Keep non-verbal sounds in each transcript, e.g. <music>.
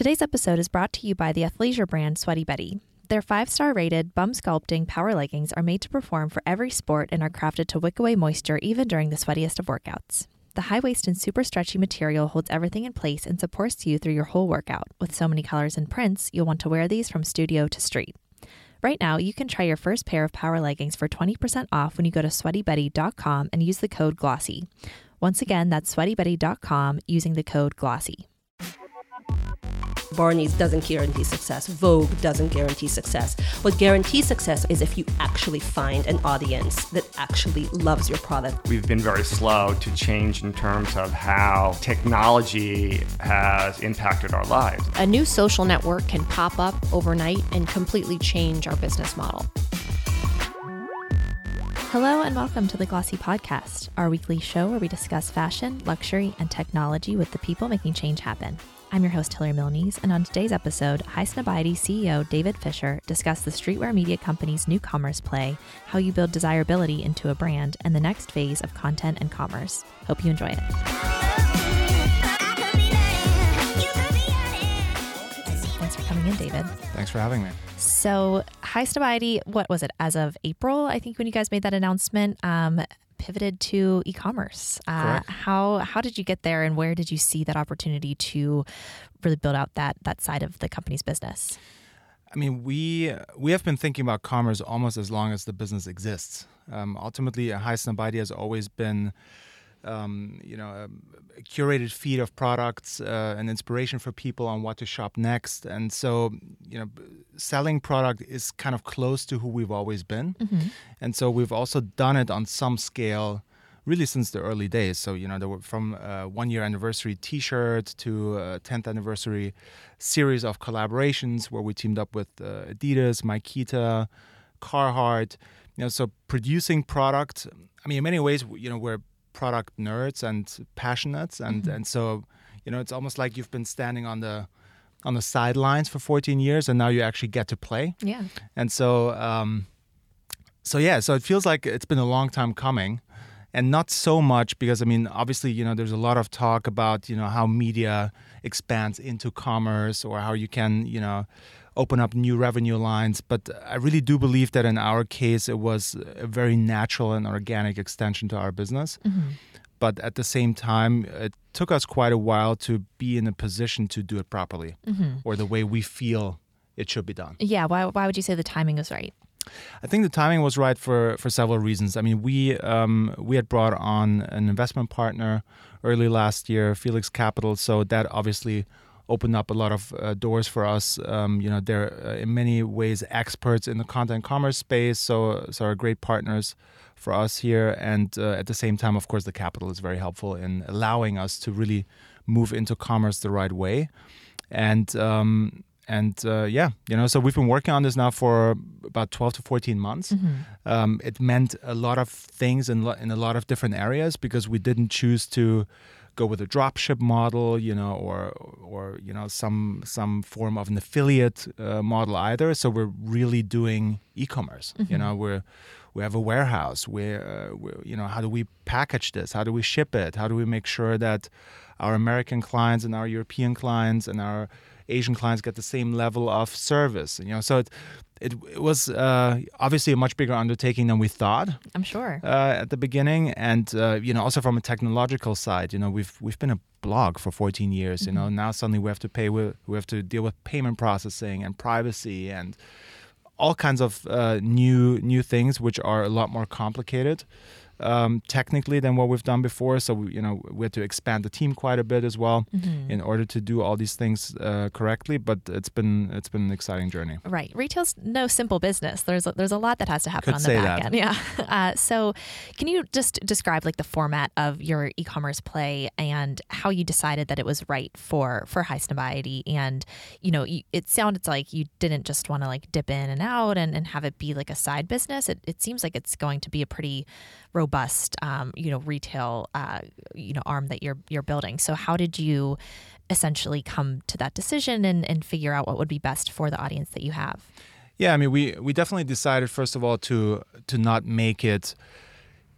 Today's episode is brought to you by the athleisure brand Sweaty Betty. Their five star rated, bum sculpting power leggings are made to perform for every sport and are crafted to wick away moisture even during the sweatiest of workouts. The high waist and super stretchy material holds everything in place and supports you through your whole workout. With so many colors and prints, you'll want to wear these from studio to street. Right now, you can try your first pair of power leggings for 20% off when you go to sweatybetty.com and use the code GLOSSY. Once again, that's sweatybetty.com using the code GLOSSY. Barney's doesn't guarantee success. Vogue doesn't guarantee success. What guarantees success is if you actually find an audience that actually loves your product. We've been very slow to change in terms of how technology has impacted our lives. A new social network can pop up overnight and completely change our business model. Hello and welcome to the Glossy Podcast, our weekly show where we discuss fashion, luxury, and technology with the people making change happen. I'm your host, Hilary Milnes, and on today's episode, High Highsnobiety CEO David Fischer discussed the streetwear media company's new commerce play, how you build desirability into a brand, and the next phase of content and commerce. Hope you enjoy it. Thanks for coming in, David. Thanks for having me. So, High Highsnobiety, what was it? As of April, I think when you guys made that announcement, um, pivoted to e-commerce. Uh, how how did you get there, and where did you see that opportunity to really build out that that side of the company's business? I mean, we we have been thinking about commerce almost as long as the business exists. Um, ultimately, Highsnobiety has always been um, you know, a, a, curated feed of products, uh, an inspiration for people on what to shop next. And so, you know, selling product is kind of close to who we've always been. Mm-hmm. And so we've also done it on some scale really since the early days. So, you know, there were from uh, one year anniversary t shirt to a 10th anniversary series of collaborations where we teamed up with uh, Adidas, Makita, Carhartt. You know, so producing product, I mean, in many ways, you know, we're product nerds and passionates, and mm-hmm. and so you know it's almost like you've been standing on the on the sidelines for 14 years, and now you actually get to play. Yeah. And so um, so yeah, so it feels like it's been a long time coming, and not so much because I mean obviously you know there's a lot of talk about you know how media expands into commerce or how you can you know open up new revenue lines. But I really do believe that in our case, it was a very natural and organic extension to our business. Mm-hmm. But at the same time, it took us quite a while to be in a position to do it properly mm-hmm. or the way we feel it should be done. Yeah. Why, why would you say the timing was right? I think the timing was right for, for several reasons. I mean, we um, we had brought on an investment partner early last year, Felix Capital, so that obviously opened up a lot of uh, doors for us. Um, you know, they're uh, in many ways experts in the content commerce space, so so are great partners for us here. And uh, at the same time, of course, the capital is very helpful in allowing us to really move into commerce the right way. And um, and uh, yeah, you know, so we've been working on this now for about 12 to 14 months. Mm-hmm. Um, it meant a lot of things in, lo- in a lot of different areas because we didn't choose to go with a dropship model, you know, or or you know some some form of an affiliate uh, model either. So we're really doing e-commerce. Mm-hmm. You know, we're we have a warehouse. Where uh, we, you know how do we package this? How do we ship it? How do we make sure that our American clients and our European clients and our Asian clients get the same level of service? You know, so it, it, it was uh, obviously a much bigger undertaking than we thought. I'm sure uh, at the beginning, and uh, you know, also from a technological side, you know, we've we've been a blog for 14 years. Mm-hmm. You know, mm-hmm. now suddenly we have to pay with we have to deal with payment processing and privacy and all kinds of uh, new new things, which are a lot more complicated um, technically than what we've done before. So we, you know we had to expand the team quite a bit as well mm-hmm. in order to do all these things uh, correctly. But it's been it's been an exciting journey. Right, retail's no simple business. There's a, there's a lot that has to happen Could on the back that. end. <laughs> Yeah. Uh, so can you just describe like the format of your e-commerce play and how you decided that it was right for for Highsnobiety? And you know, you, it sounded like you didn't just want to like dip in and out and, and have it be like a side business. It, it seems like it's going to be a pretty robust, um, you know, retail, uh, you know, arm that you're you're building. So how did you essentially come to that decision and, and figure out what would be best for the audience that you have? Yeah, I mean, we we definitely decided first of all to to not make it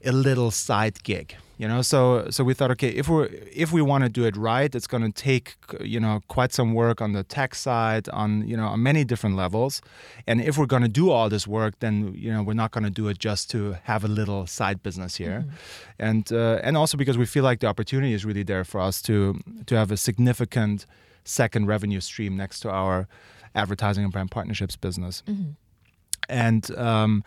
a little side gig you know so so we thought okay if we're if we want to do it right it's going to take you know quite some work on the tech side on you know on many different levels and if we're going to do all this work then you know we're not going to do it just to have a little side business here mm-hmm. and uh, and also because we feel like the opportunity is really there for us to to have a significant second revenue stream next to our advertising and brand partnerships business mm-hmm. and um,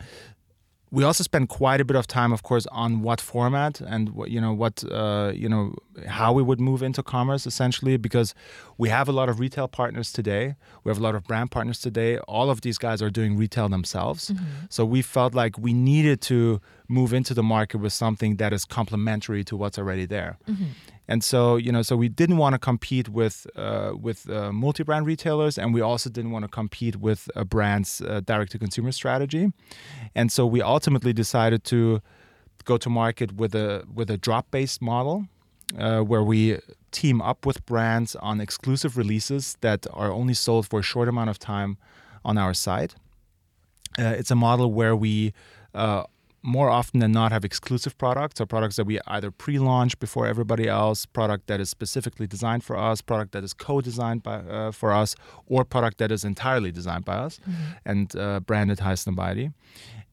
we also spend quite a bit of time, of course, on what format and what you know what uh, you know how we would move into commerce essentially, because we have a lot of retail partners today. We have a lot of brand partners today. All of these guys are doing retail themselves, mm-hmm. so we felt like we needed to move into the market with something that is complementary to what's already there. Mm-hmm. And so, you know, so we didn't want to compete with uh, with uh, multi-brand retailers, and we also didn't want to compete with a brand's uh, direct-to-consumer strategy. And so, we ultimately decided to go to market with a with a drop-based model, uh, where we team up with brands on exclusive releases that are only sold for a short amount of time on our site. Uh, it's a model where we uh, more often than not have exclusive products or products that we either pre-launch before everybody else, product that is specifically designed for us, product that is co-designed by uh, for us, or product that is entirely designed by us mm-hmm. and uh, branded Highsnobiety.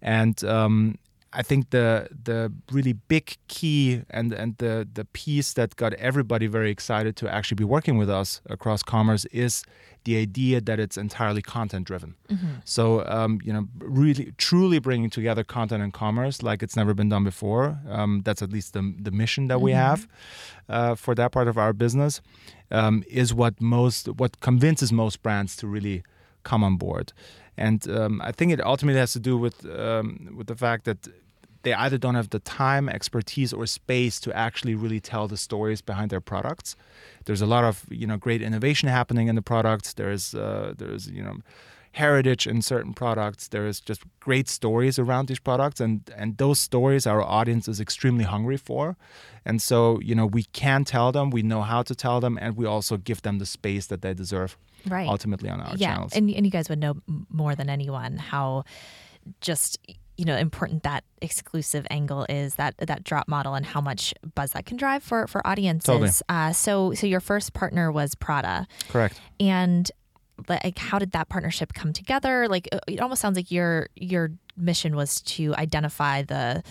And um, I think the the really big key and and the the piece that got everybody very excited to actually be working with us across commerce is the idea that it's entirely content driven. Mm-hmm. So um, you know, really truly bringing together content and commerce like it's never been done before. Um, that's at least the the mission that mm-hmm. we have uh, for that part of our business. Um, is what most what convinces most brands to really come on board. And um, I think it ultimately has to do with um, with the fact that they either don't have the time, expertise, or space to actually really tell the stories behind their products. There's a lot of you know great innovation happening in the products. There's uh, there's you know heritage in certain products. There is just great stories around these products, and and those stories our audience is extremely hungry for, and so you know we can tell them, we know how to tell them, and we also give them the space that they deserve. Right. Ultimately on our yeah. channels. and and you guys would know more than anyone how just you know important that exclusive angle is that that drop model and how much buzz that can drive for for audiences. Totally. Uh, so so your first partner was Prada, correct? And like how did that partnership come together? Like it almost sounds like your your mission was to identify the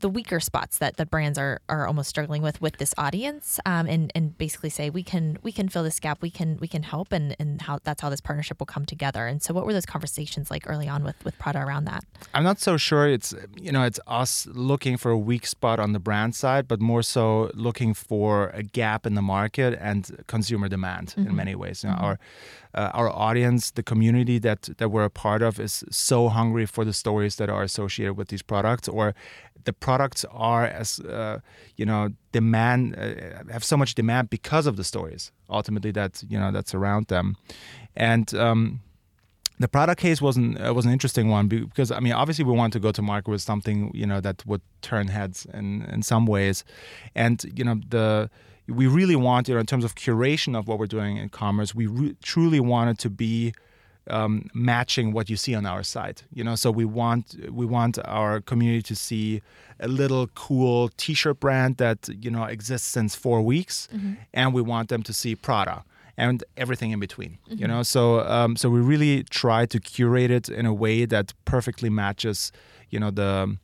the weaker spots that the brands are are almost struggling with with this audience um, and and basically say we can we can fill this gap. We can we can help and and how that's how this partnership will come together. And so what were those conversations like early on with with Prada around that? I'm not so sure. It's you know it's us looking for a weak spot on the brand side but more so looking for a gap in the market and consumer demand mm-hmm. in many ways. You know, mm-hmm. our uh, our audience, the community that that we're a part of, is so hungry for the stories that are associated with these products, or the products are as uh, you know demand uh, have so much demand because of the stories ultimately that you know that's around them, and. Um, the Prada case wasn't uh, was an interesting one because I mean obviously we wanted to go to market with something you know that would turn heads in in some ways, and you know the we really wanted, in terms of curation of what we're doing in commerce, we re- truly wanted to be um, matching what you see on our site. You know, so we want we want our community to see a little cool T-shirt brand that you know exists since four weeks, mm-hmm. and we want them to see Prada and everything in between. Mm-hmm. You know, so um, so we really try to curate it in a way that perfectly matches, you know, the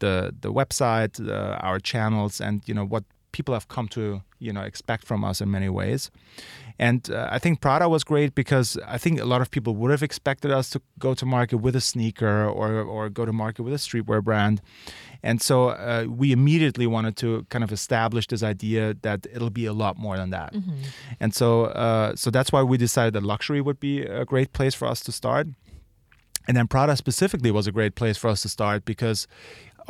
the the website, uh, our channels, and you know what people have come to you know expect from us in many ways. And uh, I think Prada was great because I think a lot of people would have expected us to go to market with a sneaker or or go to market with a streetwear brand. And so uh, we immediately wanted to kind of establish this idea that it'll be a lot more than that. Mm-hmm. And so uh, so that's why we decided that luxury would be a great place for us to start. And then Prada specifically was a great place for us to start because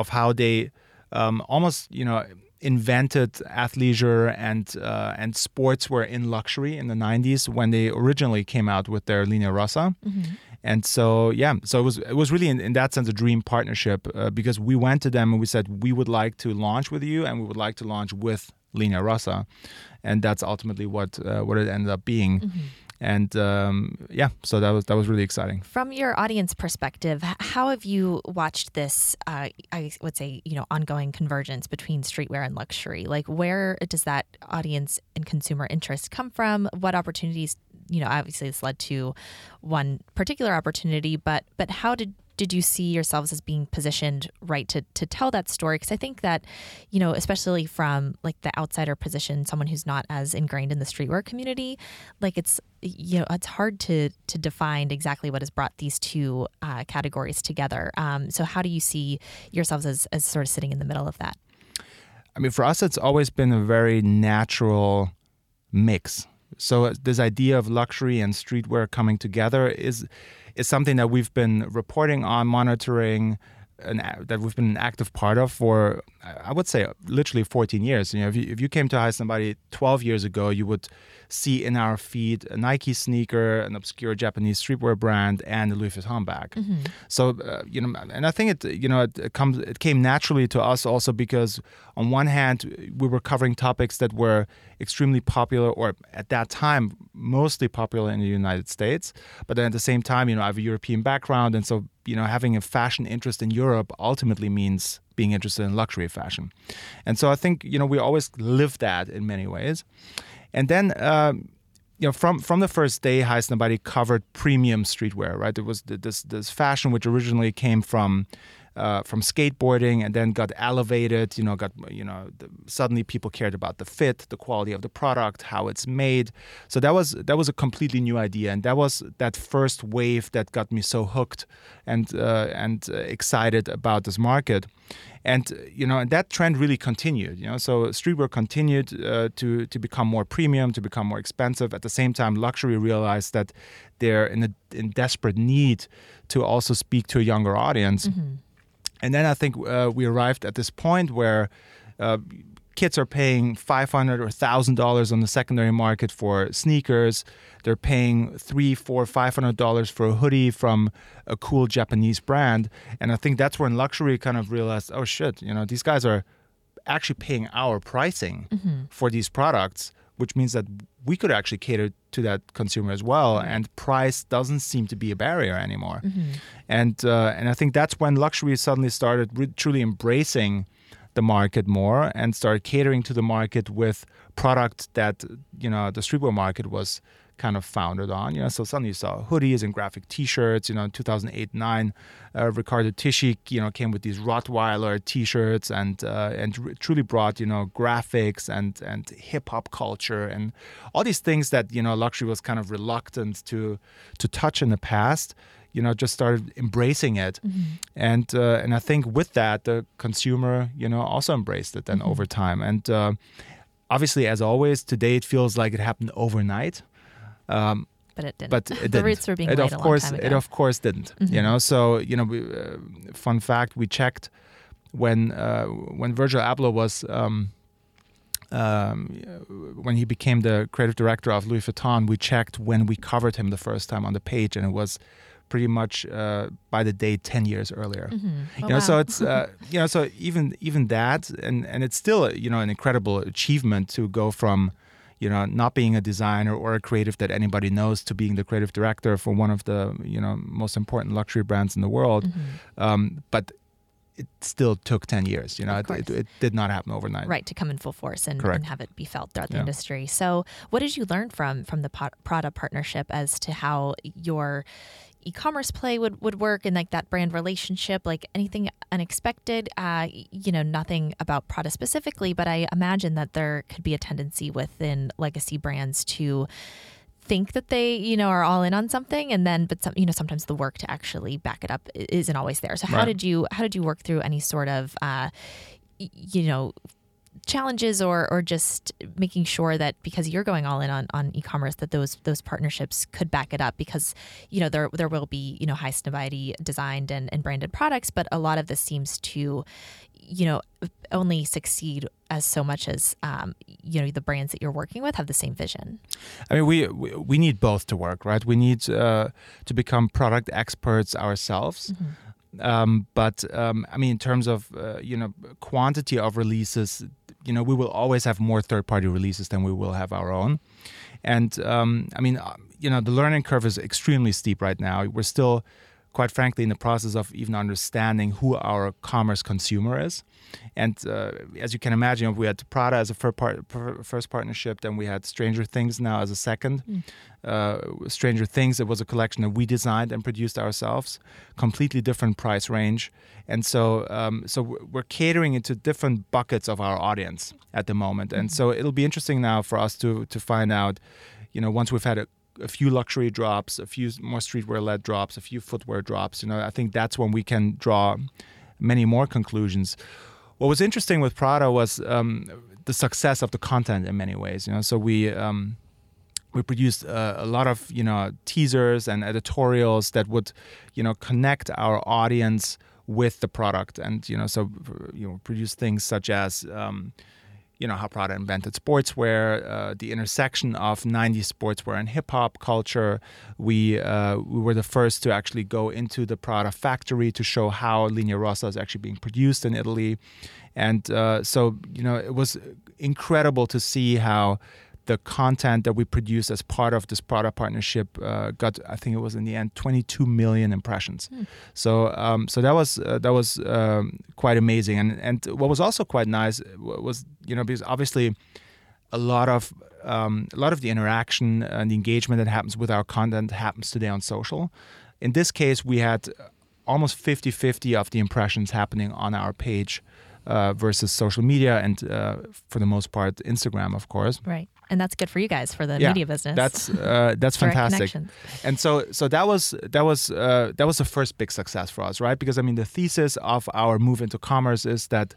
of how they um, almost you know invented athleisure and uh, and sportswear in luxury in the 90s when they originally came out with their linea rossa mm-hmm. and so yeah so it was it was really in, in that sense a dream partnership uh, because we went to them and we said we would like to launch with you and we would like to launch with linea rossa and that's ultimately what uh, what it ended up being mm-hmm. And um, yeah, so that was that was really exciting. From your audience perspective, how have you watched this? Uh, I would say you know ongoing convergence between streetwear and luxury. Like, where does that audience and consumer interest come from? What opportunities? You know, obviously, this led to one particular opportunity, but but how did did you see yourselves as being positioned right to to tell that story? Because i think that you know especially from like the outsider position someone who's not as ingrained in the streetwear community like it's you know it's hard to to define exactly what has brought these two uh, categories together. Um, so how do you see yourselves as, as sort of sitting in the middle of that? I mean for us it's always been a very natural mix. So uh, this idea of luxury and streetwear coming together is is something that we've been reporting on, monitoring, an, that we've been an active part of for I would say literally 14 years. You know, if you, if you came to Highsnobiety 12 years ago, you would see in our feed a Nike sneaker, an obscure Japanese streetwear brand, and a Louis Vuitton bag. Mm-hmm. So uh, you know, and I think it you know it, it, comes it came naturally to us also because on one hand we were covering topics that were extremely popular or at that time mostly popular in the United States, but then at the same time you know I have a European background and so you know having a fashion interest in Europe ultimately means being interested in luxury fashion. And so I think, you know, we always live that in many ways. And then, um, you know, from from the first day, Heist Highsnobiety covered premium streetwear, right? There was this this fashion which originally came from uh, from skateboarding and then got elevated. You know, got you know the, suddenly people cared about the fit, the quality of the product, how it's made. So that was that was a completely new idea, and that was that first wave that got me so hooked and uh, and excited about this market. And you know, and that trend really continued. You know, so streetwear continued uh, to to become more premium, to become more expensive. At the same time, luxury realized that they're in a in desperate need to also speak to a younger audience. Mm-hmm. And then I think uh, we arrived at this point where uh, kids are paying five hundred or thousand dollars on the secondary market for sneakers. They're paying three, four, five hundred dollars for a hoodie from a cool Japanese brand. And I think that's when luxury kind of realized, oh shit, you know, these guys are actually paying our pricing mm-hmm. for these products, which means that we could actually cater to that consumer as well. Mm-hmm. And price doesn't seem to be a barrier anymore. Mm-hmm. And uh, and I think that's when luxury suddenly started re- truly embracing the market more and started catering to the market with product that you know the streetwear market was kind of founded on. You know, so suddenly you saw hoodies and graphic T-shirts. You know, in 2008 9, uh, Riccardo Tisci, you know, came with these Rottweiler T-shirts and uh, and r- truly brought you know graphics and and hip hop culture and all these things that you know luxury was kind of reluctant to to touch in the past. You know, just started embracing it, mm-hmm. and uh, and I think with that the consumer, you know, also embraced it then mm-hmm. over time. And uh, obviously, as always, today it feels like it happened overnight. Um, but it didn't. But it <laughs> the didn't. roots were being it laid of a course, long time ago. It of course didn't. Mm-hmm. You know, so you know, we, uh, fun fact: we checked when uh, when Virgil Abloh was. Um, um, when he became the creative director of Louis Vuitton, we checked when we covered him the first time on the page, and it was pretty much uh, by the day 10 years earlier mm-hmm. oh, you know wow. so it's uh, <laughs> you know so even even that and and it's still you know an incredible achievement to go from you know, not being a designer or a creative that anybody knows to being the creative director for one of the, you know, most important luxury brands in the world. Mm-hmm. Um, but it still took 10 years you know it, it, it, did not happen overnight right to come in full force and, and have it be felt throughout the yeah. industry so what did you learn from from the prada partnership as to how your e-commerce play would, would work and like that brand relationship like anything unexpected uh, you know nothing about prada specifically but i imagine that there could be a tendency within legacy brands to think that they you know are all in on something and then but some you know sometimes the work to actually back it up isn't always there so how right. did you how did you work through any sort of uh, you know challenges or or just making sure that because you're going all in on, on e-commerce that those those partnerships could back it up because you know there there will be you know Highsnobiety designed and, and branded products but a lot of this seems to you know only succeed as so much as um, you know the brands that you're working with have the same vision. I mean we we, we need both to work right? We need uh, to become product experts ourselves. Mm-hmm. um, but um, I mean, in terms of uh, you know quantity of releases, you know, we will always have more third-party releases than we will have our own. And um, I mean, uh, you know, the learning curve is extremely steep right now. We're still, quite frankly, in the process of even understanding who our commerce consumer is. And uh, as you can imagine, we had Prada as a first partnership, then we had Stranger Things now as a second. Mm. Uh, Stranger Things, it was a collection that we designed and produced ourselves, completely different price range, and so um, so we're catering into different buckets of our audience at the moment, and mm-hmm. so it'll be interesting now for us to to find out, you know, once we've had a a few luxury drops, a few more streetwear led drops, a few footwear drops. You know, I think that's when we can draw many more conclusions. What was interesting with Prada was um, the success of the content in many ways. You know, so we um, we produced uh, a lot of you know teasers and editorials that would you know connect our audience with the product, and you know, so you know, produce things such as. Um, you know how Prada invented sportswear, uh, the intersection of 90s sportswear and hip hop culture. We uh, we were the first to actually go into the Prada factory to show how Linea Rossa is actually being produced in Italy, and uh, so you know it was incredible to see how the content that we produced as part of this product partnership uh, got, I think it was in the end, 22 million impressions. Mm. So, um, so that was uh, that was um, quite amazing. And and what was also quite nice was you know because obviously a lot of um, a lot of the interaction and the engagement that happens with our content happens today on social. In this case, we had almost 50-50 of the impressions happening on our page uh, versus social media and uh, for the most part Instagram, of course. Right and that's good for you guys for the yeah, media business. That's uh, that's fantastic. And so so that was that was uh, that was the first big success for us, right? Because I mean, the thesis of our move into commerce is that.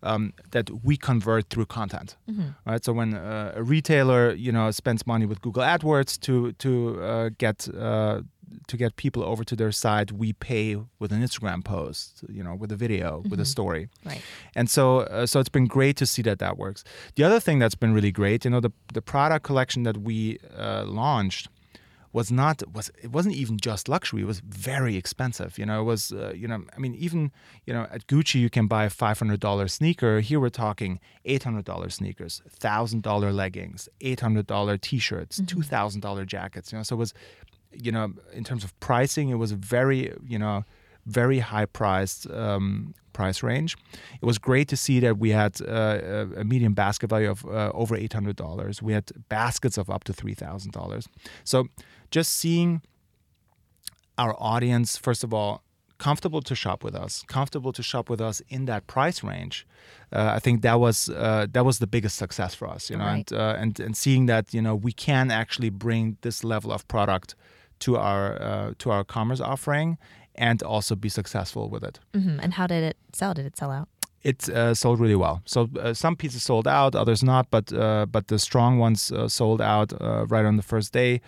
Um, that we convert through content, mm-hmm. right? So when uh, a retailer, you know, spends money with Google AdWords to to uh, get uh, to get people over to their site, we pay with an Instagram post, you know, with a video, mm-hmm. with a mm-hmm. story. Right. And so, uh, so it's been great to see that that works. The other thing that's been really great, you know, the the product collection that we uh, launched was not was it wasn't even just luxury it was very expensive you know it was uh, you know i mean even you know at gucci you can buy a $500 sneaker here we're talking $800 sneakers $1000 leggings $800 t-shirts mm-hmm. $2000 jackets you know so it was you know, in terms of pricing, it was a very, you know, very high priced um, price range. It was great to see that we had uh, a median basket value of uh, over eight hundred dollars. We had baskets of up to three thousand dollars. So just seeing our audience, first of all, comfortable to shop with us, comfortable to shop with us in that price range. Uh, I think that was uh, that was the biggest success for us, you know, right. and, uh, and and seeing that you know we can actually bring this level of product to our uh, to our commerce offering and also be successful with it. Mm-hmm. And how did it sell? Did it sell out? It uh, sold really well. So uh, some pieces sold out, others not, but uh, but the strong ones uh, sold out uh, right on the first day.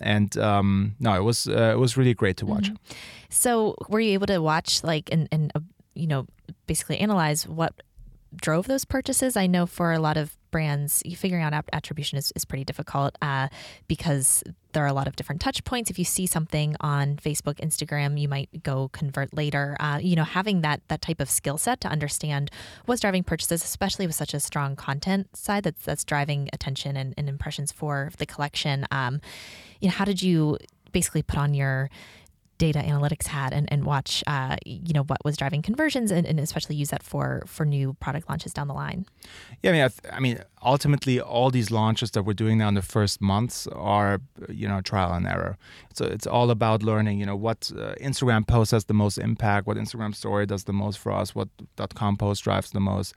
And um, no, it was it was really great to watch. Mm-hmm. So were you able to watch like and and you know basically analyze what drove those purchases? I know for a lot of brands, figuring out attribution is, is pretty difficult uh, because there are a lot of different touch points. If you see something on Facebook, Instagram, you might go convert later. Uh, you know, having that that type of skill set to understand what's driving purchases, especially with such a strong content side that's that's driving attention and, and impressions for the collection. Um, you know, how did you basically put on your data analytics hat and, and watch uh, you know what was driving conversions and, and, especially use that for for new product launches down the line. Yeah i mean I, I, mean ultimately all these launches that we're doing now in the first months are you know trial and error. So it's all about learning you know what uh, instagram post has the most impact what instagram story does the most for us what dot com post drives the most.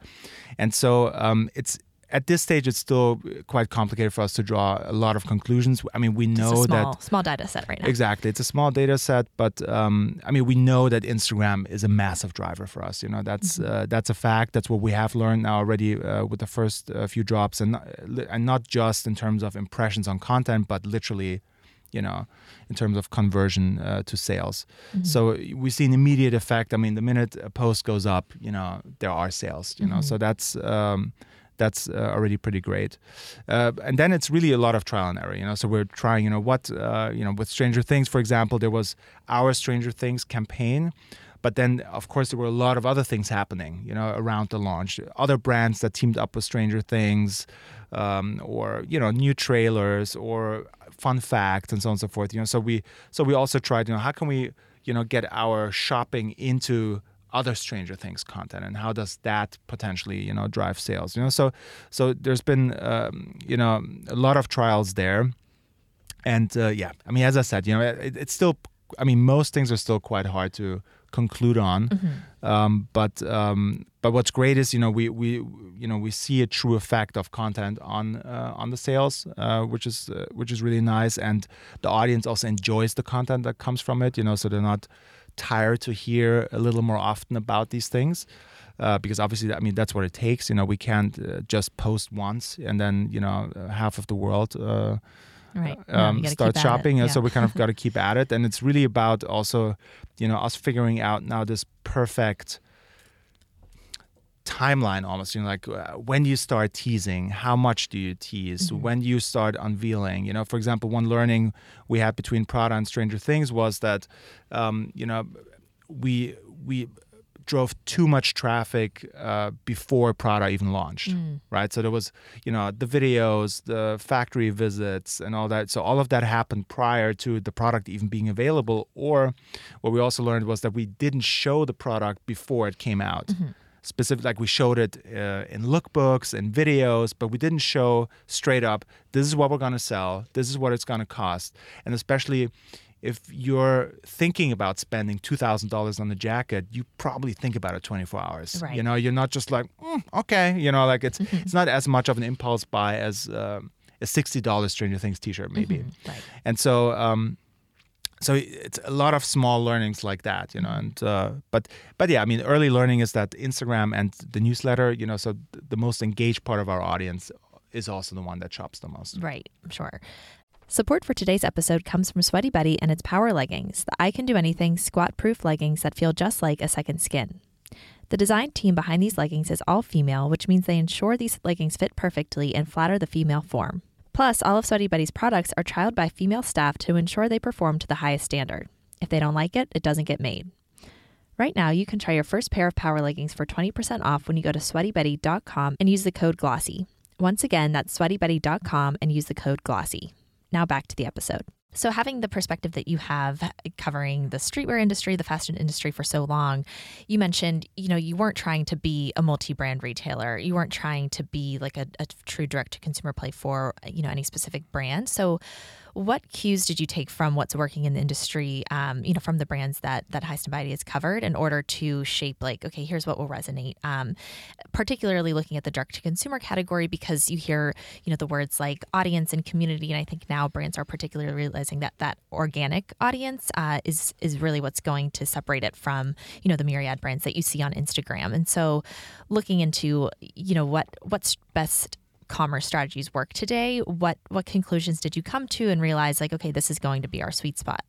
And so um, it's at this stage, it's still quite complicated for us to draw a lot of conclusions. I mean, we know small, that small data set right now. Exactly, it's a small data set, but um, I mean, we know that Instagram is a massive driver for us. You know, that's mm-hmm. uh, that's a fact. That's what we have learned now already uh, with the first uh, few drops, and and not just in terms of impressions on content, but literally you know, in terms of conversion uh, to sales. Mm-hmm. So we see an immediate effect. I mean, the minute a post goes up, you know, there are sales. You mm-hmm. know, so that's um, that's uh, already pretty great. Uh, and then it's really a lot of trial and error, you know. So we're trying, you know, what, uh, you know, with Stranger Things, for example, there was our Stranger Things campaign, but then of course there were a lot of other things happening, you know, around the launch. Other brands that teamed up with Stranger Things, um, or you know, new trailers or fun facts and so on and so forth. You know, so we so we also tried, you know, how can we you know get our shopping into other Stranger Things content, and how does that potentially, you know, drive sales? You know, so so there's been, um, you know, a lot of trials there, and uh, yeah, I mean, as I said, you know, it, it's still, I mean, most things are still quite hard to conclude on, Mm-hmm. um, but um, but what's great is, you know, we we you know we see a true effect of content on uh, on the sales, uh, which is uh, which is really nice, and the audience also enjoys the content that comes from it. You know, so they're not tired to hear a little more often about these things. Uh, because obviously, I mean, that's what it takes. You know, we can't uh, just post once and then, you know, uh, half of the world uh, Right. Um, gotta start keep at it. shopping. Yeah. So we kind of got to keep at it. And it's really about also, you know, us figuring out now this perfect timeline almost you know like uh, when you start teasing how much do you tease Mm-hmm. when you start unveiling you know for example one learning we had between prada and stranger things was that um, you know we we drove too much traffic uh, before Prada even launched, Mm. right? So there was, you know, the videos, the factory visits, and all that. So all of that happened prior to the product even being available. Or what we also learned was that we didn't show the product before it came out. Specific, like we showed it uh, in lookbooks and videos, but we didn't show straight up. This is what we're gonna sell. This is what it's gonna cost, and especially if you're thinking about spending two thousand dollars on the jacket, you probably think about it twenty four hours. Right. You know, you're not just like, "Mm, okay, you know, like it's it's not as much of an impulse buy as um, a sixty dollars Stranger Things T-shirt maybe. Right. And so, um, so it's a lot of small learnings like that, you know. And uh, but but yeah, I mean, early learning is that Instagram and the newsletter, you know, so th- the most engaged part of our audience is also the one that shops the most. Right, I'm sure. Support for today's episode comes from Sweaty Betty and its power leggings, the I Can Do Anything squat proof leggings that feel just like a second skin. The design team behind these leggings is all female, which means they ensure these leggings fit perfectly and flatter the female form. Plus, all of Sweaty Betty's products are trialed by female staff to ensure they perform to the highest standard. If they don't like it, it doesn't get made. Right now, you can try your first pair of power leggings for 20% off when you go to sweatybetty.com and use the code GLOSSY. Once again, that's sweatybetty.com and use the code GLOSSY. Now back to the episode. So, having the perspective that you have uh, covering the streetwear industry, the fashion industry for so long, you mentioned, you know, you weren't trying to be a multi brand retailer. You weren't trying to be like a, a true direct to consumer play for, you know, any specific brand. So, what cues did you take from what's working in the industry, um, you know, from the brands that that High Body has covered in order to shape like, okay, here's what will resonate. Um, particularly looking at the direct to consumer category because you hear, you know, the words like audience and community, and I think now brands are particularly realizing that that organic audience uh, is is really what's going to separate it from, you know, the myriad brands that you see on Instagram. And so, looking into, you know, what what's best commerce strategies work today what what conclusions did you come to and realize like okay this is going to be our sweet spot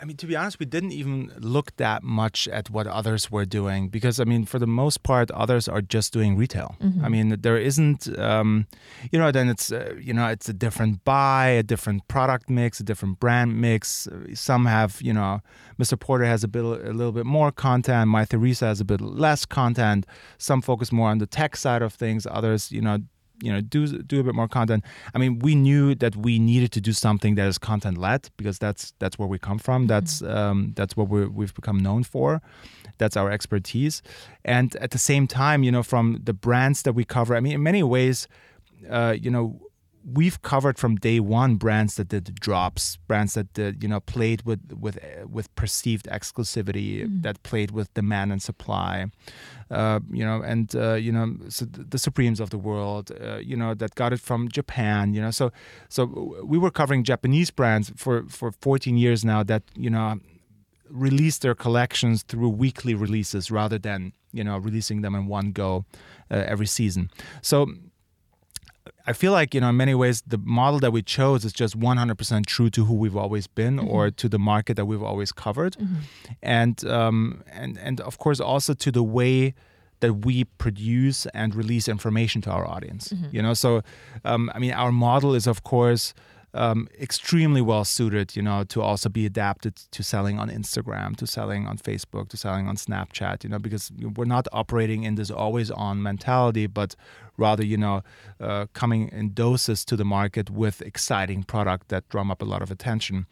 I mean, to be honest, we didn't even look that much at what others were doing because, I mean, for the most part, others are just doing retail. I mean, there isn't, um, you know, then it's, uh, you know, it's a different buy, a different product mix, a different brand mix. Some have, you know, Mr. Porter has a bit, a little bit more content. Mytheresa has a bit less content. Some focus more on the tech side of things. Others, you know, you know do do a bit more content. I mean we knew that we needed to do something that is content led because that's that's where we come from. That's um, that's what we we've become known for. That's our expertise. And at the same time you know from the brands that we cover i mean in many ways uh, you know we've covered from day one brands that did drops, brands that did, you know played with with with perceived exclusivity, that played with demand and supply, uh, you know, and uh, you know so the Supremes of the world, uh, you know, that got it from Japan, you know, so so we were covering Japanese brands for for 14 years now that you know release their collections through weekly releases rather than you know releasing them in one go uh, every season. So I feel like you know in many ways the model that we chose is just 100% true to who we've always been or to the market that we've always covered, and um, and and of course also to the way that we produce and release information to our audience. You know, so um, I mean our model is of course. um, extremely well suited, you know, to also be adapted to selling on Instagram, to selling on Facebook, to selling on Snapchat, you know, because we're not operating in this always on mentality, but rather, you know, uh, coming in doses to the market with exciting product that drum up a lot of attention.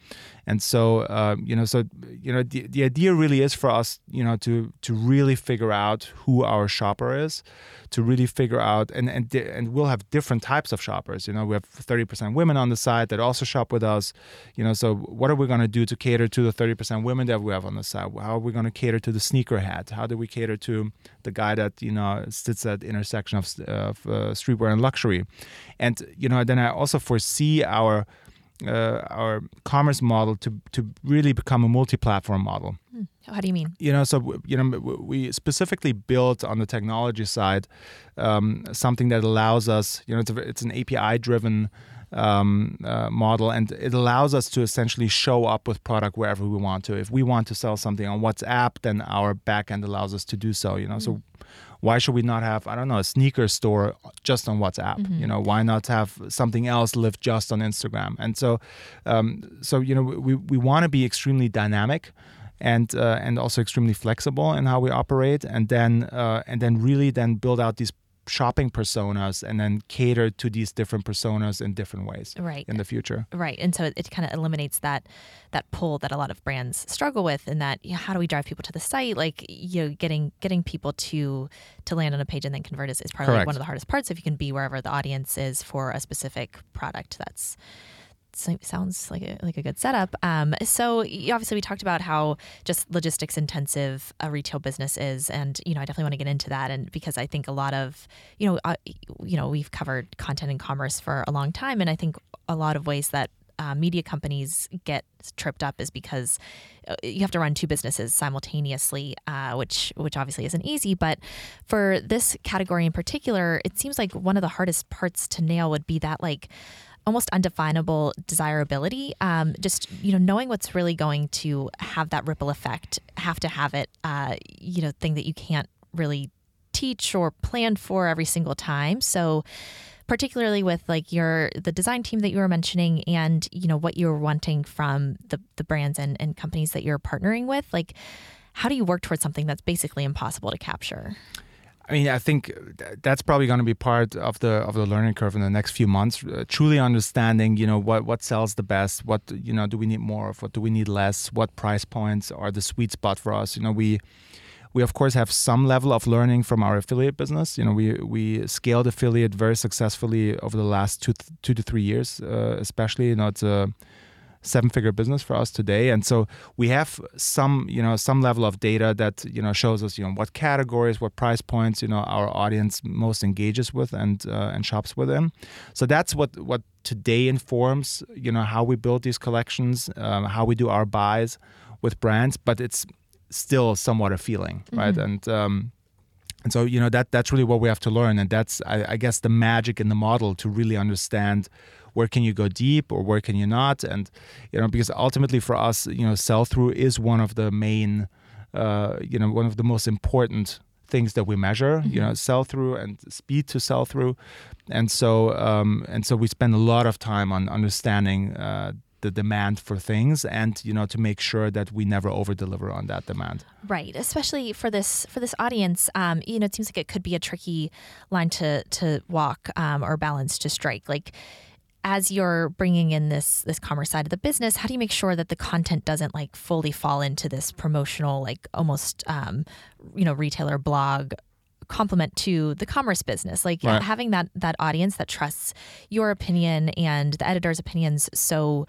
And so, uh, you know, so you know, the, the idea really is for us, you know, to to really figure out who our shopper is, to really figure out, and and and we'll have different types of shoppers. You know, we have 30% women on the site that also shop with us. You know, so what are we going to do to cater to the 30% women that we have on the site? How are we going to cater to the sneaker sneakerhead? How do we cater to the guy that you know sits at the intersection of, of uh, streetwear and luxury? And you know, then I also foresee our uh, our commerce model to to really become a multi-platform model. Hmm. How do you mean? You know, so you know, we specifically built on the technology side um, something that allows us. You know, it's a, it's an API-driven um, uh, model, and it allows us to essentially show up with product wherever we want to. If we want to sell something on WhatsApp, then our backend allows us to do so. You know, mm. so why should we not have I don't know a sneaker store just on WhatsApp? Mm-hmm. You know, why not have something else live just on Instagram? And so, um, so you know, we we want to be extremely dynamic and uh, and also extremely flexible in how we operate, and then uh, and then really then build out these shopping personas and then cater to these different personas in different ways right. in the future. Right. And so it, kind of eliminates that that pull that a lot of brands struggle with and that you know, how do we drive people to the site? Like you know getting getting people to to land on a page and then convert is, is probably like one of the hardest parts if you can be wherever the audience is for a specific product that's sounds like a, like a good setup. Um, so obviously we talked about how just logistics intensive a retail business is, and you know I definitely want to get into that, and because I think a lot of you know uh, you know we've covered content and commerce for a long time, and I think a lot of ways that uh, media companies get tripped up is because uh, you have to run two businesses simultaneously, uh, which which obviously isn't easy. But for this category in particular, it seems like one of the hardest parts to nail would be that like almost undefinable desirability. Um, just you know, knowing what's really going to have that ripple effect, have to have it. Uh, you know, thing that you can't really teach or plan for every single time. So particularly with like your the design team that you were mentioning and you know what you're wanting from the the brands and, and companies that you're partnering with like how do you work towards something that's basically impossible to capture I mean, I think that's probably going to be part of the of the learning curve in the next few months. Uh, truly understanding, you know, what what sells the best. What you know, do we need more of? What do we need less? What price points are the sweet spot for us? You know, we we of course have some level of learning from our affiliate business. You know, we we scaled affiliate very successfully over the last two two to three years, uh, especially. You know, it's a seven figure business for us today. And so we have some you know some level of data that you know shows us you know what categories what price points you know our audience most engages with and uh, and shops within. So that's what what today informs you know how we build these collections um, how we do our buys with brands but it's still somewhat a feeling right? Mm-hmm. and um, and so you know that that's really what we have to learn. And that's I, I guess the magic in the model to really understand where can you go deep or where can you not? And you know because ultimately for us you know sell through is one of the main uh, you know one of the most important things that we measure mm-hmm. you know sell through and speed to sell through and so um, and so we spend a lot of time on understanding uh, the demand for things and you know to make sure that we never over deliver on that demand. Right especially for this for this audience um, you know it seems like it could be a tricky line to to walk um, or balance to strike. Like as you're bringing in this this commerce side of the business how do you make sure that the content doesn't like fully fall into this promotional like almost um, you know retailer blog complement to the commerce business like right. having that that audience that trusts your opinion and the editor's opinions so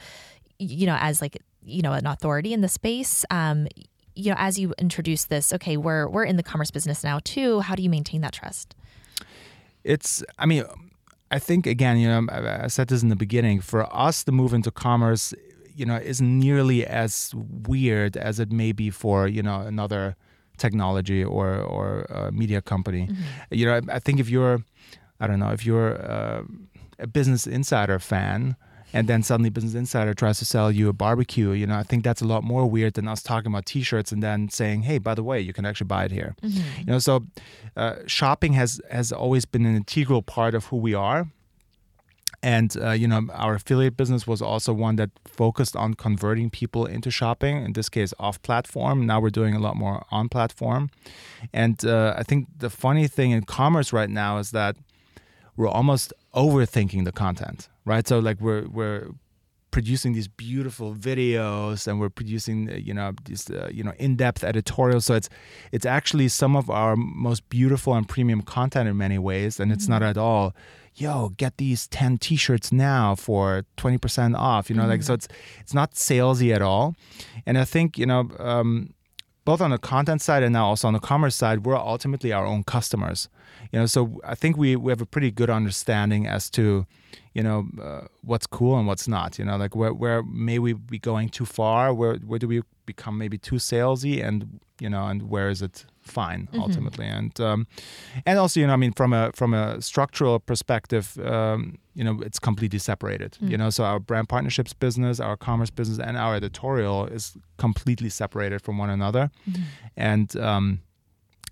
you know as like you know an authority in the space um, you know as you introduce this okay we're we're in the commerce business now too how do you maintain that trust it's i mean I think again, you know, I said this in the beginning. For us, the move into commerce, you know, isn't nearly as weird as it may be for you know another technology or or media company. Mm-hmm. You know, I, I, think if you're, I don't know, if you're uh, a Business Insider fan, and then suddenly Business Insider tries to sell you a barbecue, you know, I think that's a lot more weird than us talking about T-shirts and then saying, "Hey, by the way, you can actually buy it here." Mm-hmm. You know, so uh, shopping has has always been an integral part of who we are, And uh, you know, our affiliate business was also one that focused on converting people into shopping. In this case, off-platform. Now we're doing a lot more on-platform. And uh, I think the funny thing in commerce right now is that we're almost overthinking the content, right? So like we're we're producing these beautiful videos and we're producing uh, you know these uh, you know in-depth editorials so it's it's actually some of our most beautiful and premium content in many ways and it's mm-hmm. not at all yo get these 10 t-shirts now for 20% off you know mm-hmm. like so it's it's not salesy at all and i think you know um, both on the content side and now also on the commerce side we're ultimately our own customers you know so i think we we have a pretty good understanding as to you know uh, what's cool and what's not you know like where where may we be going too far where where do we become maybe too salesy and you know and where is it fine mm-hmm. ultimately and um, and also you know I mean from a from a structural perspective um, you know it's completely separated mm-hmm. you know so our brand partnerships business our commerce business and our editorial is completely separated from one another mm-hmm. and um,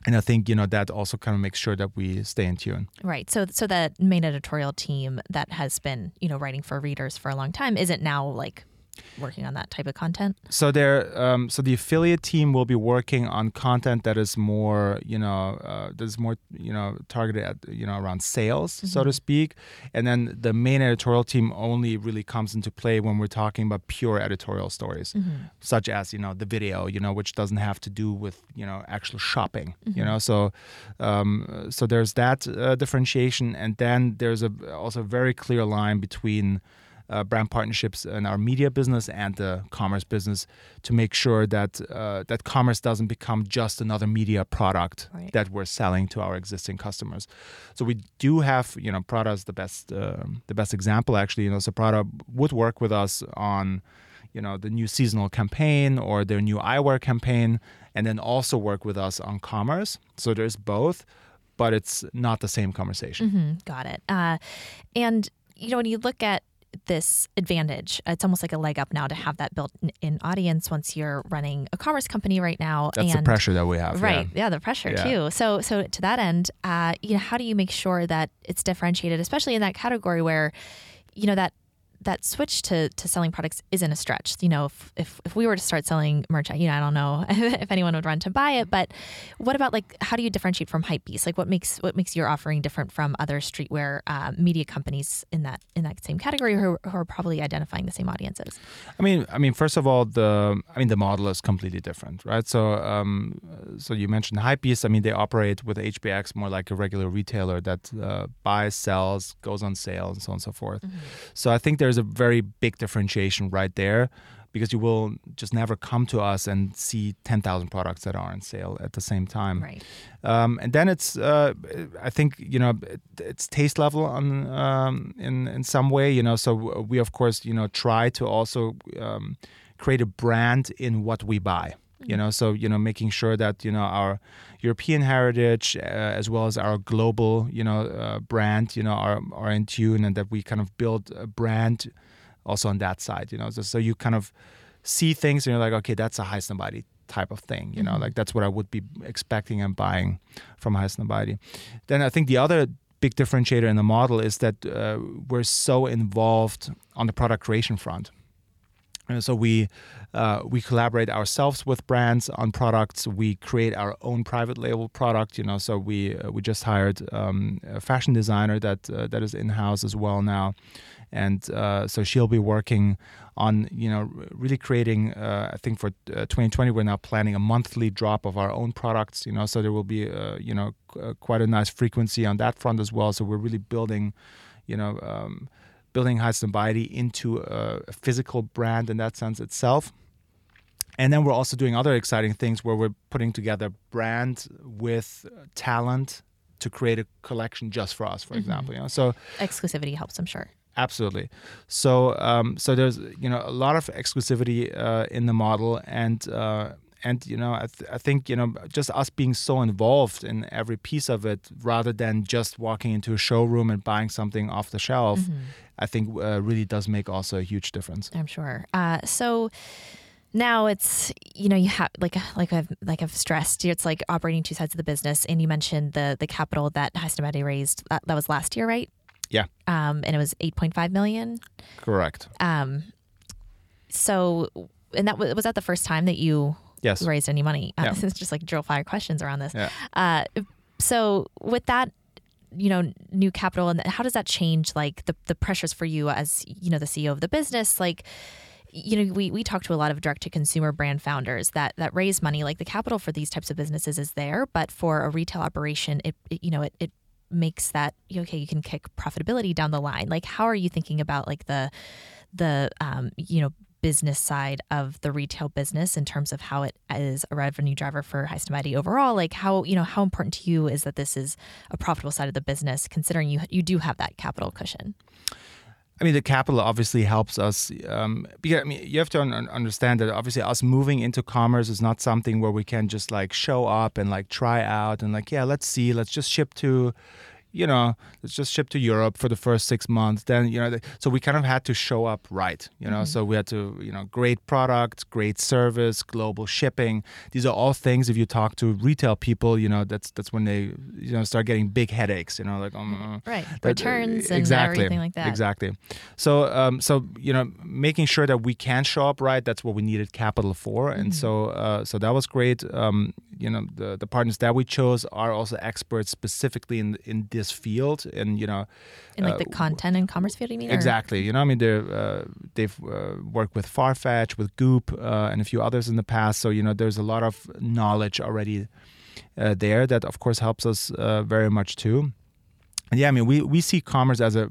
and I think you know that also kind of makes sure that we stay in tune. Right. So so that main editorial team that has been you know writing for readers for a long time isn't now like working on that type of content? So there, um, so the affiliate team will be working on content that is more, you know, uh, that is more, you know, targeted at, you know, around sales, mm-hmm. so to mm-hmm. speak. And then the main editorial team only really comes into play when we're talking about pure editorial stories, mm-hmm. such as, you know, the video, you know, which doesn't have to do with, you know, actual shopping, mm-hmm. you know. So, um, so there's that uh, differentiation, and then there's a also a very clear line between uh, brand partnerships in our media business and the commerce business to make sure that uh, that commerce doesn't become just another media product right. that we're selling to our existing customers. So we do have, you know, Prada is the best uh, the best example actually. You know, so Prada would work with us on you know the new seasonal campaign or their new eyewear campaign and then also work with us on commerce so there's both but it's not the same conversation mm-hmm, got it uh, and you know when you look at this advantage. It's almost like a leg up now to have that built in audience once you're running a commerce company right now. That's and, the pressure that we have. Right. Yeah, yeah the pressure yeah. too. So so to that end, uh, you know, how do you make sure that it's differentiated, especially in that category where, you know, that that switch to, to selling products isn't a stretch. You know, if, if, if we were to start selling merch, you know, I don't know <laughs> if anyone would run to buy it, but what about like how do you differentiate from Hypebeast? Like what makes what makes your offering different from other streetwear uh, media companies in that in that same category who, who, are probably identifying the same audiences? I mean, I mean, first of all, the I mean the model is completely different, right? So um, so you mentioned Hypebeast. I mean, they operate with HBX more like a regular retailer that uh, buys, sells, goes on sale, and so on and so forth. Mm-hmm. So I think there's a very big differentiation right there because you will just never come to us and see 10,000 products that are on sale at the same time. Right. Um, and then it's, uh, I think, you know, it's taste level on, um, in, in some way, you know, so we, of course, you know, try to also um, create a brand in what we buy you know so you know making sure that you know our european heritage uh, as well as our global you know uh, brand you know are, are in tune and that we kind of build a brand also on that side you know so, so you kind of see things and you're like okay that's a Highsnobiety type of thing you know mm-hmm. like that's what i would be expecting and buying from Highsnobiety then i think the other big differentiator in the model is that uh, we're so involved on the product creation front so we uh, we collaborate ourselves with brands on products. We create our own private label product. You know, so we uh, we just hired um, a fashion designer that uh, that is in house as well now, and uh, so she'll be working on you know really creating. Uh, I think for 2020 uh, we're now planning a monthly drop of our own products. You know, so there will be you know quite a nice frequency on that front as well. So we're really building, you know. Um, building Highsnobiety into a, a physical brand in that sense itself. And then we're also doing other exciting things where we're putting together brand with talent to create a collection just for us, for mm-hmm. example. You know, so exclusivity helps, I'm sure. Absolutely. So, um, so there's you know a lot of exclusivity uh, in the model, and uh, and you know I, th- I think you know just us being so involved in every piece of it rather than just walking into a showroom and buying something off the shelf mm-hmm. i think uh, really does make also a huge difference i'm sure uh, so now it's you know you have like like I've like I've stressed it's like operating two sides of the business and you mentioned the the capital that Highsnobiety raised that, that was last year right Yeah. Um, and it was 8.5 million. Correct. Um, so, and that was, was that the first time that you Yes. raised any money? Uh, Yeah. <laughs> This is just like drill fire questions around this. Yeah. Uh, so with that, you know, new capital and how does that change like the, the pressures for you as, you know, the CEO of the business? Like, you know, we, we talk to a lot of direct to consumer brand founders that, that raise money, like the capital for these types of businesses is there, but for a retail operation, it, it you know, it, it makes that, okay, you can kick profitability down the line. Like, how are you thinking about like the, the, um, you know, business side of the retail business in terms of how it is a revenue driver for Highsnobiety overall like how you know how important to you is that this is a profitable side of the business considering you you do have that capital cushion I mean, the capital obviously helps us. Um, because I mean, you have to un- understand that obviously us moving into commerce is not something where we can just like show up and like try out and like, yeah, let's see, let's just ship to, you know, let's just ship to Europe for the first six months. Then you know, the, so we kind of had to show up right. You know, so we had to, you know, great product, great service, global shipping. These are all things. If you talk to retail people, you know, that's that's when they, you know, start getting big headaches. You know, like, um, right that- returns and exactly, everything like that Exactly. So, um, so you know, making sure that we can show up right. That's what we needed capital for, and so, uh, so that was great. Um, you know, the the partners that we chose are also experts specifically in in this field, and you know, in like uh, the content and commerce field you mean or- Exactly. You know, I mean, they're, uh, they've uh, worked with Farfetch, with Goop, uh, and a few others in the past. So you know, there's a lot of knowledge already uh, there that, of course, helps us uh, very much too. And yeah, I mean, we, we see commerce as a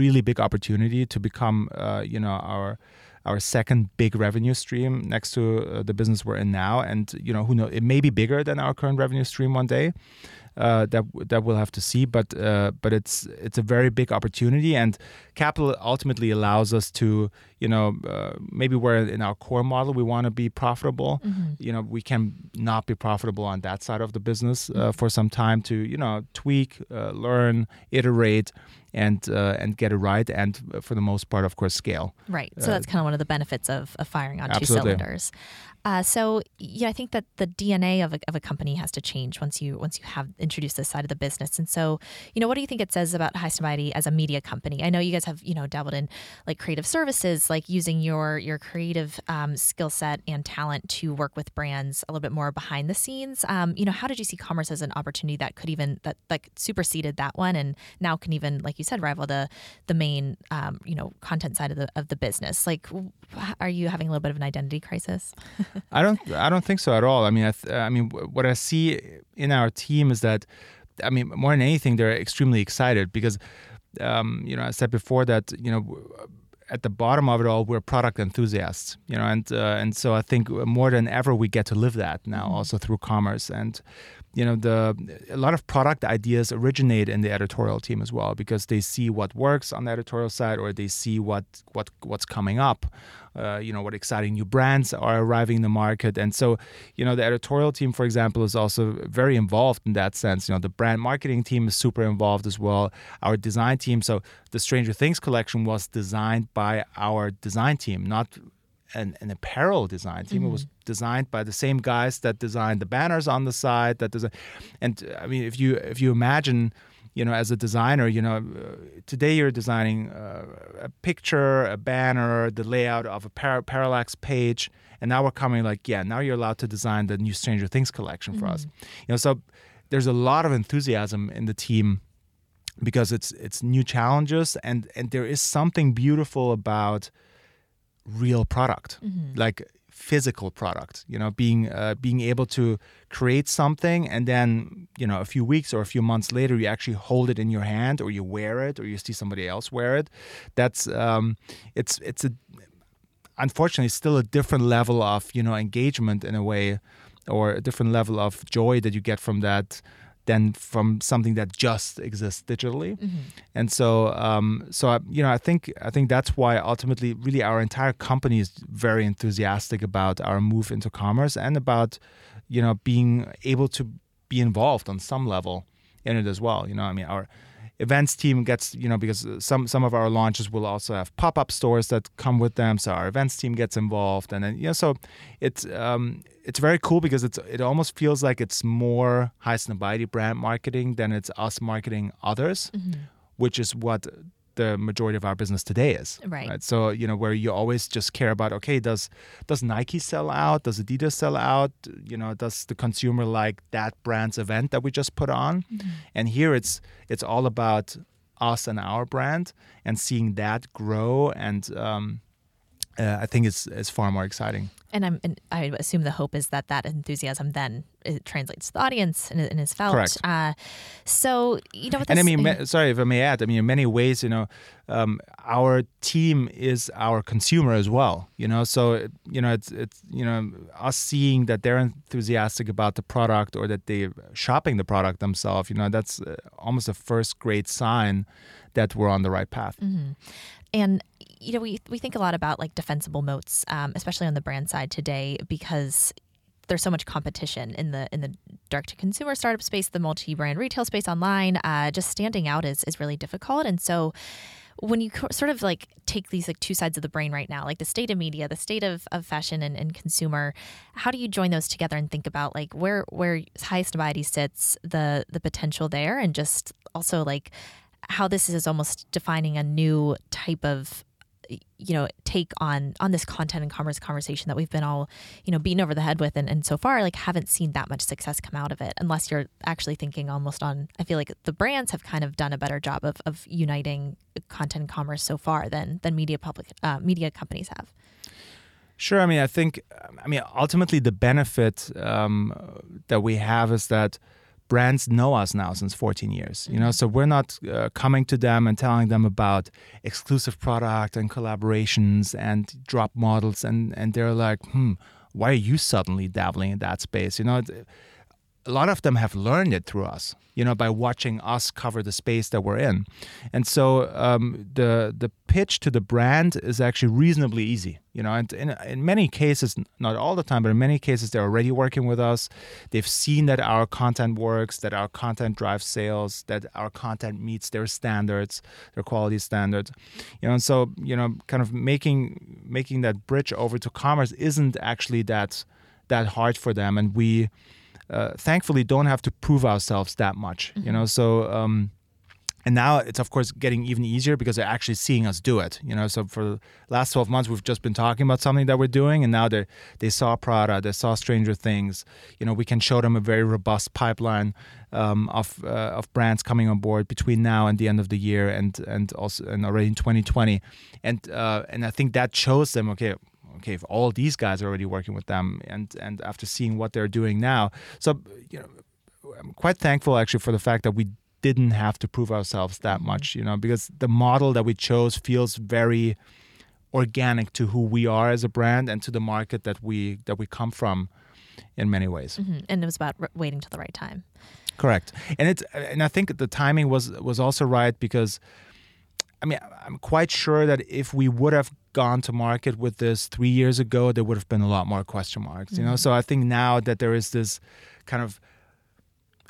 really big opportunity to become, uh, you know, our our second big revenue stream next to uh, the business we're in now. And you know, who knows? It may be bigger than our current revenue stream one day. Uh, that that we'll have to see, but uh, but it's it's a very big opportunity, and capital ultimately allows us to you know uh, maybe where in our core model we want to be profitable, you know we can not be profitable on that side of the business uh, for some time to you know tweak, uh, learn, iterate, and uh, and get it right, and uh, for the most part, of course, scale. Right. So that's kind of one of the benefits of, of firing on Absolutely. two cylinders. Uh, so yeah, I think that the DNA of a, of a company has to change once you once you have introduced this side of the business. And so, you know, what do you think it says about High Mighty as a media company? I know you guys have you know dabbled in like creative services, like using your your creative um, skill set and talent to work with brands a little bit more behind the scenes. Um, you know, how did you see commerce as an opportunity that could even that like superseded that one and now can even like you said rival the the main um, you know content side of the of the business? Like, are you having a little bit of an identity crisis? <laughs> I don't. I don't think so at all. I mean, I, th- I mean, what I see in our team is that, I mean, more than anything, they're extremely excited because, um, you know, I said before that, you know, at the bottom of it all, we're product enthusiasts, you know, and uh, and so I think more than ever we get to live that now, also through commerce, and you know, the a lot of product ideas originate in the editorial team as well because they see what works on the editorial side, or they see what what what's coming up, uh, you know, what exciting new brands are arriving in the market, and so you know, the editorial team, for example, is also very involved in that sense. You know, the brand marketing team is super involved as well. Our design team, so the Stranger Things collection was designed by our design team, not an, an apparel design team. It was designed by the same guys that designed the banners on the side. That design, and uh, I mean, if you if you imagine, you know, as a designer, you know, today you're designing uh, a picture, a banner, the layout of a par- parallax page, and now we're coming like, yeah, now you're allowed to design the new Stranger Things collection for us. You know, so there's a lot of enthusiasm in the team because it's it's new challenges and and there is something beautiful about real product. Like physical product you know being uh, being able to create something and then you know a few weeks or a few months later you actually hold it in your hand or you wear it or you see somebody else wear it. That's um it's it's a unfortunately still a different level of you know engagement in a way or a different level of joy that you get from that than from something that just exists digitally. And so um, so I, you know i think i think that's why ultimately really our entire company is very enthusiastic about our move into commerce and about you know being able to be involved on some level in it as well. You know i mean our events team gets you know because some some of our launches will also have pop-up stores that come with them so our events team gets involved and then you know so it's um it's very cool because it's it almost feels like it's more Highsnobiety brand marketing than it's us marketing others which is what the majority of our business today is. Right. So you know where you always just care about okay does does Nike sell out? Does Adidas sell out? You know does the consumer like that brand's event that we just put on? Mm-hmm. And here it's it's all about us and our brand and seeing that grow and. Um, uh, I think it's it's far more exciting. And I'm, and I assume the hope is that that enthusiasm then it translates to the audience and, and is felt. Correct. Uh, so you know, with And I mean, ma- sorry if I may add, I mean, in many ways, you know, um, our team is our consumer as well. You know, so you know, it's it's you know, us seeing that they're enthusiastic about the product or that they're shopping the product themselves. You know, that's uh, almost a first great sign that we're on the right path. Mm-hmm. And you know, we we think a lot about like defensible moats, um, especially on the brand side today, because there's so much competition in the in the direct to consumer startup space, the multi brand retail space online. Uh, just standing out is is really difficult, and so. When you sort of like take these like two sides of the brain right now, like the state of media, the state of, of fashion and, and consumer, how do you join those together and think about like where where Highsnobiety sits, the the potential there, and just also like how this is almost defining a new type of you know take on on this content and commerce conversation that we've been all you know beaten over the head with and, and so far like haven't seen that much success come out of it unless you're actually thinking almost on i feel like the brands have kind of done a better job of, of uniting content and commerce so far than than media public uh, media companies have Sure. I mean, I think, I mean, ultimately, the benefit um, that we have is that brands know us now since 14 years. You know, so we're not uh, coming to them and telling them about exclusive product and collaborations and drop models, and and they're like, hmm, why are you suddenly dabbling in that space? You know. A lot of them have learned it through us, you know, by watching us cover the space that we're in. And so um, the the pitch to the brand is actually reasonably easy, you know. And in, in many cases, not all the time, but in many cases, they're already working with us. They've seen that our content works, that our content drives sales, that our content meets their standards, their quality standards, you know. And so you know, kind of making making that bridge over to commerce isn't actually that that hard for them, and we uh, thankfully don't have to prove ourselves that much you know? So um, and now it's of course getting even easier because they're actually seeing us do it you know? So for the last 12 months we've just been talking about something that we're doing and now they they saw prada they saw stranger things. You know we can show them a very robust pipeline um, of uh, of brands coming on board between now and the end of the year and and also and already in 2020 and uh, and i think that shows them okay okay, if all these guys are already working with them, and and after seeing what they're doing now, so you know, I'm quite thankful actually for the fact that we didn't have to prove ourselves that much, you know, because the model that we chose feels very organic to who we are as a brand and to the market that we that we come from in many ways. Mhm. and it was about r- waiting till the right time Correct, and it's and I think the timing was was also right because, I mean, I'm quite sure that if we would have gone to market with this three years ago, there would have been a lot more question marks. You know, mm-hmm. so I think now that there is this kind of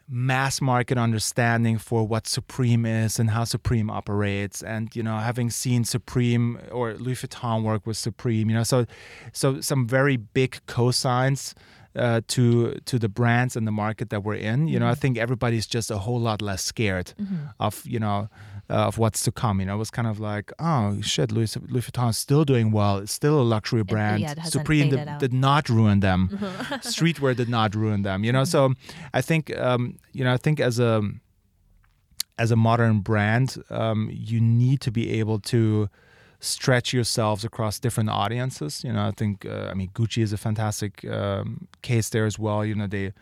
mass market understanding for what Supreme is and how Supreme operates, and you know, having seen Supreme or Louis Vuitton work with Supreme, you know, so so some very big cosigns uh, to to the brands and the market that we're in. You know, I mm-hmm. think everybody's just a whole lot less scared mm-hmm. of you know uh, of what's to come. You know, it was kind of like, oh shit, Louis Louis Vuitton is still doing well. It's still a luxury brand. yeah, it Supreme did, did not ruin them. <laughs> Streetwear did not ruin them. You know, so I think um, you know I think as a as a modern brand, um, you need to be able to stretch yourselves across different audiences. You know, I think uh, I mean Gucci is a fantastic um, case there as well. You know, they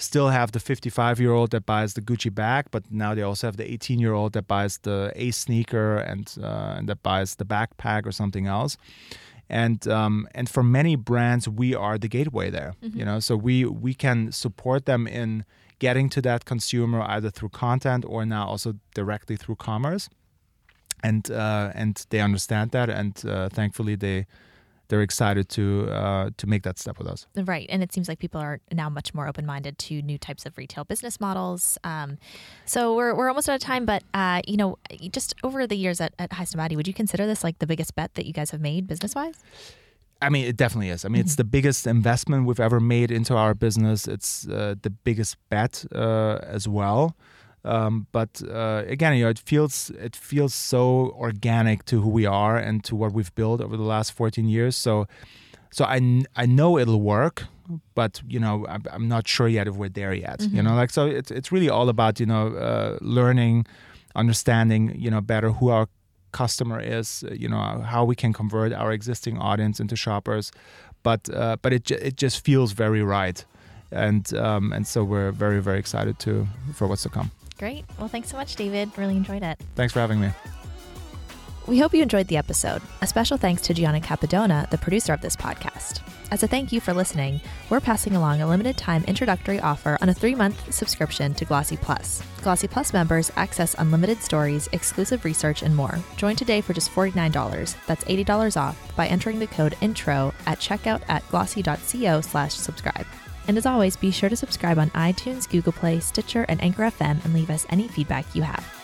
still have the 55 year old that buys the Gucci bag, but now they also have the 18 year old that buys the A sneaker and uh, and that buys the backpack or something else. And um, and for many brands, we are the gateway there. You know, so we we can support them in getting to that consumer either through content or now also directly through commerce and uh, and they understand that, and uh, thankfully they they're excited to uh, to make that step with us. Right. And it seems like people are now much more open minded to new types of retail business models. Um, so we're, we're almost out of time, but, uh, you know, just over the years at, at Highsnobiety, would you consider this like the biggest bet that you guys have made business wise? I mean, it definitely is. I mean, it's the biggest investment we've ever made into our business. It's uh, the biggest bet uh, as well. Um, but uh, again, you know, it feels it feels so organic to who we are and to what we've built over the last 14 years. So, so I, I know it'll work, but you know, I'm, I'm not sure yet if we're there yet. Mm-hmm. You know, like so it's it's really all about you know uh, learning, understanding you know better who our customer is, you know how we can convert our existing audience into shoppers, but uh, but it it just feels very right, and um, and so we're very very excited to for what's to come. Great. Well, thanks so much, David. Really enjoyed it. Thanks for having me. We hope you enjoyed the episode. A special thanks to Gianna Capadona, the producer of this podcast. As a thank you for listening, we're passing along a limited time introductory offer on a three month subscription to Glossy Plus. Glossy Plus members access unlimited stories, exclusive research, and more. Join today for just $49. That's $80 off by entering the code INTRO at checkout at glossy.co slash subscribe. And as always, be sure to subscribe on iTunes, Google Play, Stitcher, and Anchor FM and leave us any feedback you have.